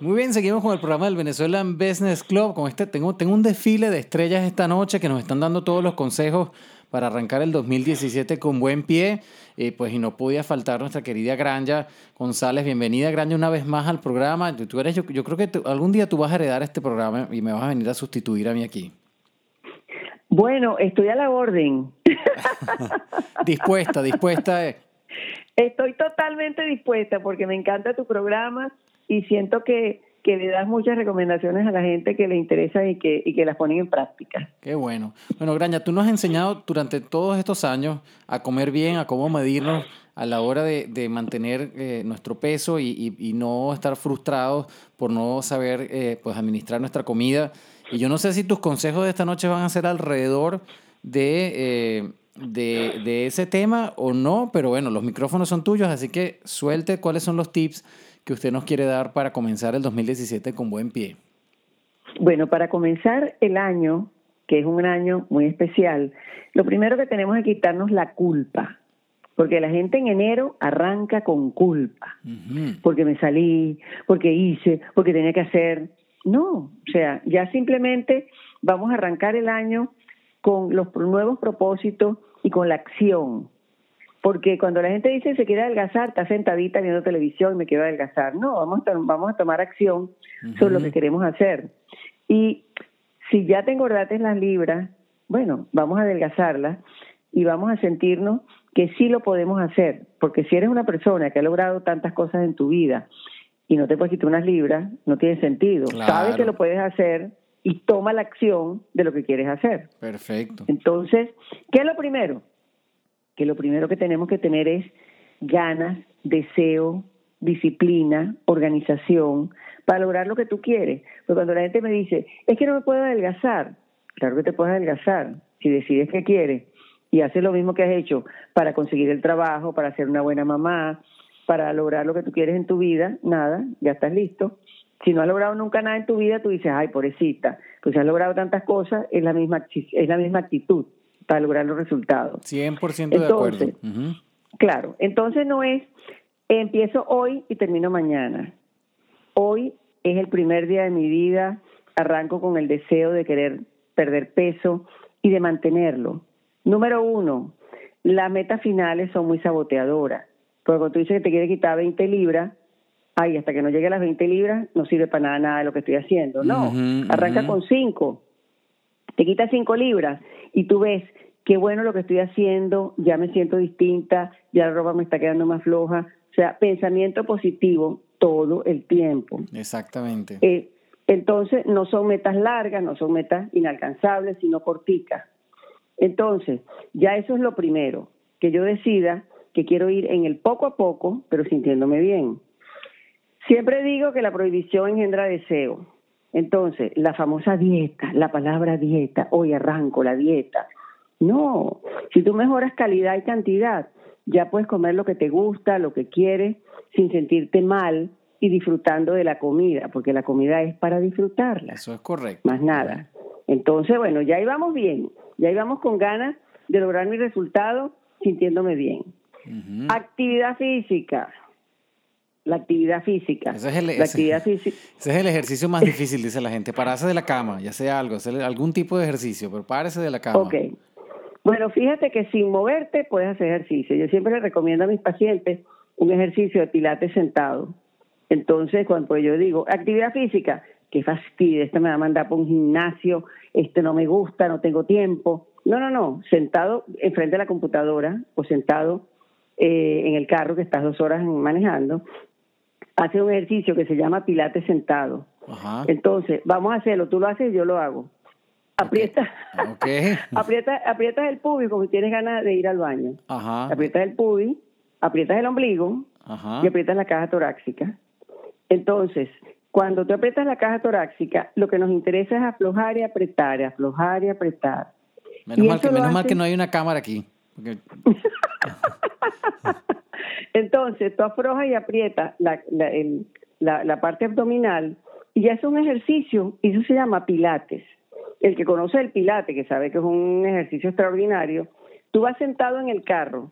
Muy bien, seguimos con el programa del Venezuelan Business Club. Con este tengo, tengo un desfile de estrellas esta noche que nos están dando todos los consejos para arrancar el 2017 con buen pie. Eh, pues y no podía faltar nuestra querida Granja González. Bienvenida, Granja, una vez más al programa. Tú eres, yo, yo creo que algún día tú vas a heredar este programa y me vas a venir a sustituir a mí aquí. Bueno, estoy a la orden. dispuesta, dispuesta. Estoy totalmente dispuesta porque me encanta tu programa y siento que, que le das muchas recomendaciones a la gente que le interesa y que, y que las ponen en práctica. Qué bueno. Bueno, Graña, tú nos has enseñado durante todos estos años a comer bien, a cómo medirnos a la hora de, de mantener eh, nuestro peso y, y, no estar frustrados por no saber eh, pues administrar nuestra comida. Y yo no sé si tus consejos de esta noche van a ser alrededor de, eh, de, de ese tema o no, pero bueno, los micrófonos son tuyos, así que suelte cuáles son los tips que usted nos quiere dar para comenzar el 2017 con buen pie? Bueno, para comenzar el año, que es un año muy especial, lo primero que tenemos es quitarnos la culpa. Porque la gente en enero arranca con culpa. Porque me salí, porque hice, porque tenía que hacer. No, o sea, ya simplemente vamos a arrancar el año con los nuevos propósitos y con la acción. Porque cuando la gente dice se quiere adelgazar, está sentadita viendo televisión y me quiero adelgazar. No, vamos a, vamos a tomar acción sobre lo que queremos hacer. Y si ya te engordaste las libras, bueno, vamos a adelgazarlas y vamos a sentirnos que sí lo podemos hacer. Porque si eres una persona que ha logrado tantas cosas en tu vida y no te puedes quitar unas libras, no tiene sentido. Sabes que lo puedes hacer y toma la acción de lo que quieres hacer. Perfecto. Entonces, ¿qué es lo primero? Que lo primero que tenemos que tener es ganas, deseo, disciplina, organización para lograr lo que tú quieres. Porque cuando la gente me dice, es que no me puedo adelgazar, claro que te puedes adelgazar si decides que quieres y haces lo mismo que has hecho para conseguir el trabajo, para ser una buena mamá, para lograr lo que tú quieres en tu vida, nada, ya estás listo. Si no has logrado nunca nada en tu vida, tú dices, ay, pobrecita, pues has logrado tantas cosas, es la misma, es la misma actitud para lograr los resultados. 100% de acuerdo. Claro, entonces no es empiezo hoy y termino mañana. Hoy es el primer día de mi vida, arranco con el deseo de querer perder peso y de mantenerlo. Número uno, las metas finales son muy saboteadoras. Porque cuando tú dices que te quieres quitar 20 libras, ay, hasta que no llegue a las 20 libras no sirve para nada nada de lo que estoy haciendo. No, arranca con 5. Te quitas 5 libras y tú ves qué bueno lo que estoy haciendo, ya me siento distinta, ya la ropa me está quedando más floja. O sea, pensamiento positivo todo el tiempo. Exactamente. Eh, entonces, no son metas largas, no son metas inalcanzables, sino corticas. Entonces, ya eso es lo primero, que yo decida que quiero ir en el poco a poco, pero sintiéndome bien. Siempre digo que la prohibición engendra deseo. Entonces, la famosa dieta, la palabra dieta, hoy arranco la dieta, no, si tú mejoras calidad y cantidad, ya puedes comer lo que te gusta, lo que quieres, sin sentirte mal y disfrutando de la comida, porque la comida es para disfrutarla. Eso es correcto. Más nada. Entonces, bueno, ya íbamos bien, ya íbamos con ganas de lograr mi resultado sintiéndome bien. Actividad física. La actividad física. Ese es el, la actividad física. Ese es el ejercicio más difícil, dice la gente. Pararse de la cama, ya sea algo, hacer algún tipo de ejercicio, pero párese de la cama. Ok. Bueno, fíjate que sin moverte puedes hacer ejercicio. Yo siempre le recomiendo a mis pacientes un ejercicio de pilates sentado. Entonces, cuando yo digo actividad física, qué fastidio, este me va a mandar por un gimnasio, este no me gusta, no tengo tiempo. No, no, no, sentado enfrente de la computadora o sentado eh, en el carro que estás dos horas manejando, hace un ejercicio que se llama pilates sentado. Entonces, vamos a hacerlo, tú lo haces y yo lo hago. Aprieta, aprieta, aprietas el pubis como si tienes ganas de ir al baño. Ajá. Aprietas el pubis, aprietas el ombligo y aprietas la caja torácica. Entonces, cuando tú aprietas la caja torácica, lo que nos interesa es aflojar y apretar, aflojar y apretar. Menos, mal que, menos mal que no hay una cámara aquí. Entonces, tú aflojas y aprietas la, la, la parte abdominal y ya es un ejercicio y eso se llama pilates el que conoce el pilate, que sabe que es un ejercicio extraordinario, tú vas sentado en el carro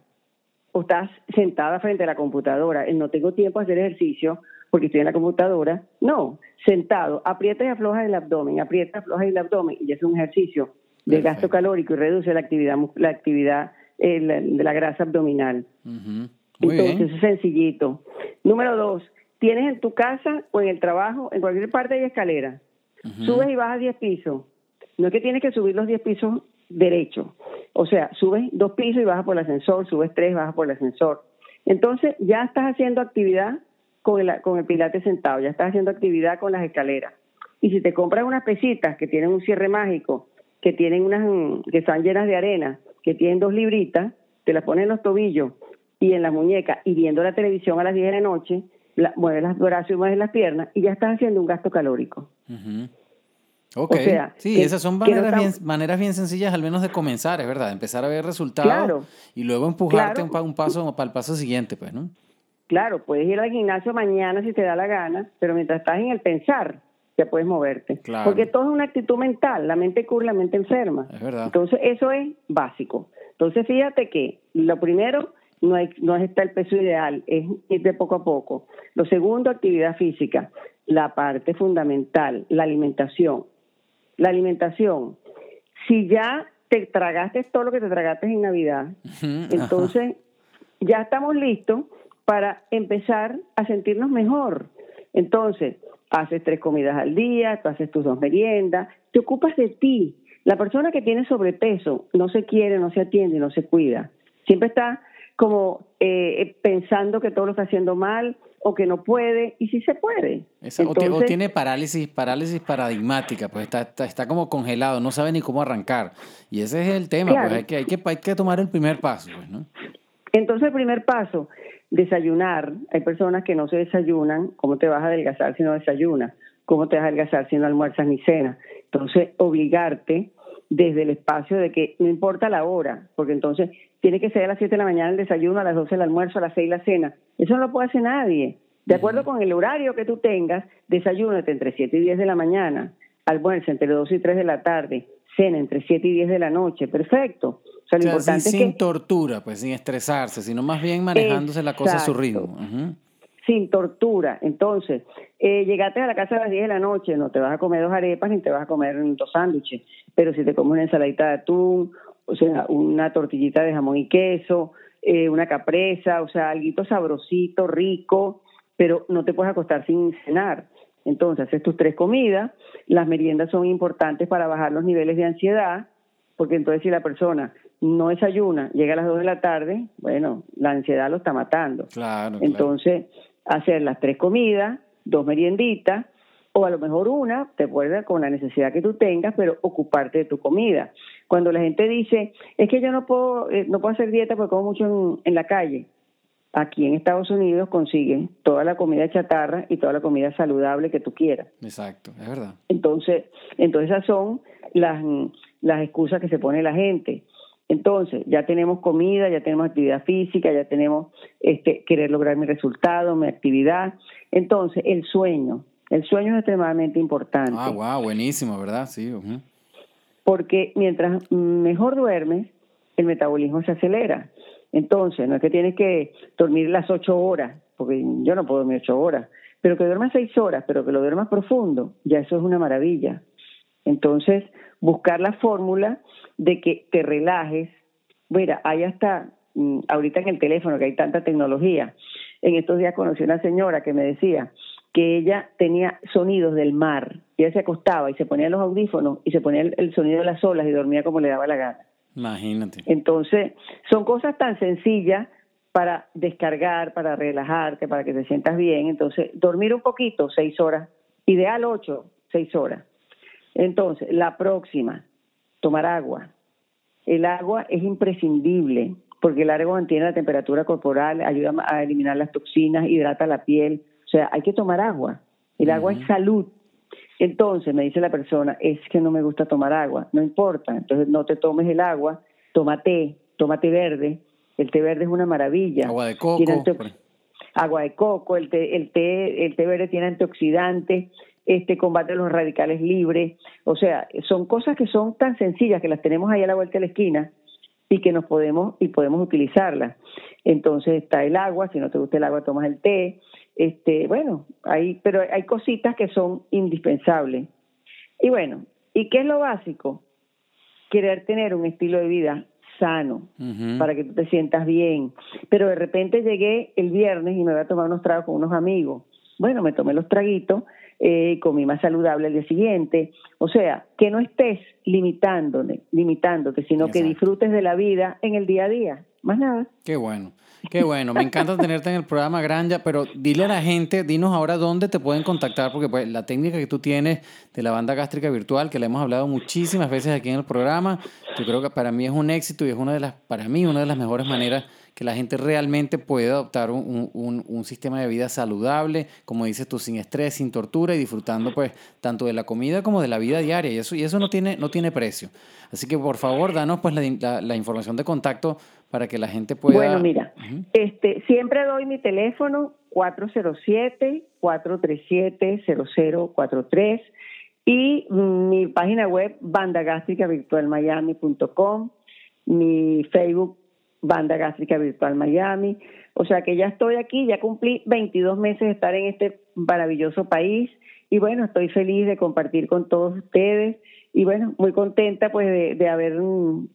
o estás sentada frente a la computadora, no tengo tiempo de hacer ejercicio, porque estoy en la computadora. No, sentado, aprieta y afloja el abdomen, aprieta, afloja el abdomen y es un ejercicio de gasto calórico y reduce la actividad, la actividad eh, de la grasa abdominal. Entonces, es sencillito. Número dos, tienes en tu casa o en el trabajo, en cualquier parte hay escalera. Subes y bajas 10 pisos. No es que tienes que subir los 10 pisos derecho. O sea, subes dos pisos y bajas por el ascensor, subes tres, bajas por el ascensor. Entonces, ya estás haciendo actividad con el, con el pilate sentado, ya estás haciendo actividad con las escaleras. Y si te compras unas pesitas que tienen un cierre mágico, que tienen unas, que están llenas de arena, que tienen dos libritas, te las pones en los tobillos y en las muñecas y viendo la televisión a las 10 de la noche, mueves las brazos y mueves las piernas y ya estás haciendo un gasto calórico. Ok, sí, esas son maneras, bien, maneras bien sencillas al menos de comenzar, es verdad, empezar a ver resultados y luego empujarte un, un, paso para el paso siguiente, pues, ¿no? Claro, puedes ir al gimnasio mañana si te da la gana, pero mientras estás en el pensar, ya puedes moverte. Porque todo es una actitud mental, la mente cura, la mente enferma. Es verdad. Entonces, eso es básico. Entonces, fíjate que lo primero no, hay, no está el peso ideal, es ir de poco a poco. Lo segundo, actividad física. La parte fundamental, la alimentación. La alimentación. Si ya te tragaste todo lo que te tragaste en Navidad, entonces ya estamos listos para empezar a sentirnos mejor. Entonces, haces tres comidas al día, tú haces tus dos meriendas, te ocupas de ti. La persona que tiene sobrepeso no se quiere, no se atiende, no se cuida. Siempre está como eh, pensando que todo lo está haciendo mal o que no puede, y sí se puede. o, tiene parálisis, parálisis paradigmática, pues está, está, como congelado, no sabe ni cómo arrancar. Y ese es el tema, pues hay que, hay, que, hay que tomar el primer paso. Pues, ¿no? Entonces el primer paso, desayunar. Hay personas que no se desayunan, ¿cómo te vas a adelgazar si no desayunas? ¿Cómo te vas a adelgazar si no almuerzas ni cenas? Entonces, obligarte desde el espacio de que no importa la hora, porque entonces tiene que ser a las 7 de la mañana el desayuno, a las 12 el almuerzo, a las 6 la cena. Eso no lo puede hacer nadie. De acuerdo con el horario que tú tengas, desayúnate entre 7 y 10 de la mañana, almuerzo entre 2 y 3 de la tarde, cena entre 7 y 10 de la noche, perfecto. O sea, lo importante sin, es sin tortura, pues sin estresarse, sino más bien manejándose la cosa a su ritmo. Sin tortura. Entonces, eh, llegaste a la casa a las 10 de la noche, no te vas a comer dos arepas ni te vas a comer dos sándwiches, pero si te comes una ensaladita de atún, o sea, una tortillita de jamón y queso, eh, una capresa, o sea, algo sabrosito, rico, pero no te puedes acostar sin cenar. Entonces, haces tus tres comidas, las meriendas son importantes para bajar los niveles de ansiedad, porque entonces si la persona no desayuna, llega a las 2 de la tarde, bueno, la ansiedad lo está matando. Claro. Entonces, hacer las tres comidas, dos merienditas, o a lo mejor una, te puede con la necesidad que tú tengas, pero ocuparte de tu comida. Cuando la gente dice, es que yo no puedo, eh, no puedo hacer dieta porque como mucho en, en la calle, aquí en Estados Unidos consigues toda la comida chatarra y toda la comida saludable que tú quieras. Exacto, es verdad. Entonces, entonces esas son las, las excusas que se pone la gente. Entonces, ya tenemos comida, ya tenemos actividad física, ya tenemos este, querer lograr mi resultado, mi actividad. Entonces, el sueño. El sueño es extremadamente importante. Ah, wow, buenísimo, ¿verdad? Sí. Porque mientras mejor duermes, el metabolismo se acelera. Entonces, no es que tienes que dormir las ocho horas, porque yo no puedo dormir ocho horas, pero que duermas seis horas, pero que lo duermas profundo, ya eso es una maravilla. Entonces, buscar la fórmula de que te relajes. Mira, hay hasta, mm, ahorita en el teléfono que hay tanta tecnología, en estos días conocí una señora que me decía que ella tenía sonidos del mar. Ella se acostaba y se ponía los audífonos y se ponía el, sonido de las olas y dormía como le daba la gana. Imagínate. Entonces, son cosas tan sencillas para descargar, para relajarte, para que te sientas bien. Entonces, dormir un poquito, seis horas, ideal ocho, seis horas. Entonces, la próxima, tomar agua. El agua es imprescindible porque el agua mantiene la temperatura corporal, ayuda a eliminar las toxinas, hidrata la piel. O sea, hay que tomar agua. El agua es salud. Entonces, me dice la persona, es que no me gusta tomar agua. No importa. Entonces, no te tomes el agua, toma té, toma té verde. El té verde es una maravilla. Agua de coco. Agua de coco, el té, el té, el té verde tiene antioxidantes, este combate a los radicales libres, o sea, son cosas que son tan sencillas que las tenemos ahí a la vuelta de la esquina y que nos podemos y podemos utilizarlas. Entonces está el agua, si no te gusta el agua tomas el té, este, bueno, hay, pero hay cositas que son indispensables. Y bueno, ¿y qué es lo básico? Querer tener un estilo de vida sano para que tú te sientas bien. Pero de repente llegué el viernes y me voy a tomar unos tragos con unos amigos. Bueno, me tomé los traguitos, eh, comí más saludable el día siguiente. O sea, que no estés limitándote, limitándote, sino que disfrutes de la vida en el día a día. Más nada. Qué bueno. Qué bueno, me encanta tenerte en el programa Granja, pero dile a la gente, dinos ahora dónde te pueden contactar, porque pues, la técnica que tú tienes de la banda gástrica virtual, que la hemos hablado muchísimas veces aquí en el programa, yo creo que para mí es un éxito y es una de las, para mí, una de las mejores maneras que la gente realmente puede adoptar un, un, un, sistema de vida saludable, como dices tú, sin estrés, sin tortura y disfrutando pues tanto de la comida como de la vida diaria. Y eso, y eso no, tiene, no tiene precio. Así que por favor, danos pues la, la, información de contacto para que la gente pueda... Bueno, mira, este, siempre doy mi teléfono 407-437-0043 y mi página web bandagástricavirtualmiami.com, mi Facebook Banda Gástrica Virtual Miami. O sea que ya estoy aquí, ya cumplí 22 meses de estar en este maravilloso país y bueno, estoy feliz de compartir con todos ustedes y bueno, muy contenta pues de, haber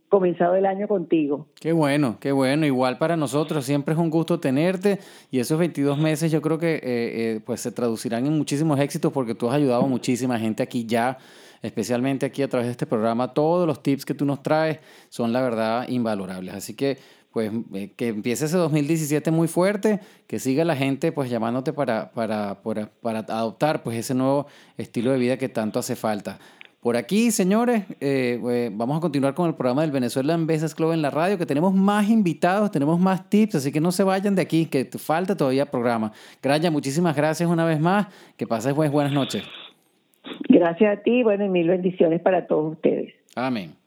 comenzado el año contigo. Qué bueno, qué bueno, igual para nosotros, siempre es un gusto tenerte y esos 22 meses yo creo que eh, eh, pues se traducirán en muchísimos éxitos porque tú has ayudado a muchísima gente aquí ya especialmente aquí a través de este programa, todos los tips que tú nos traes son la verdad invalorables. Así que pues eh, que empiece ese 2017 muy fuerte, que siga la gente pues llamándote para, para, para, adoptar pues ese nuevo estilo de vida que tanto hace falta. Por aquí, señores, eh, eh, vamos a continuar con el programa del Venezuela en Business Club en la radio, que tenemos más invitados, tenemos más tips, así que no se vayan de aquí, que falta todavía programa. Graya, muchísimas gracias una vez más, que pases buenas noches. Gracias a ti, bueno, y mil bendiciones para todos ustedes. Amén.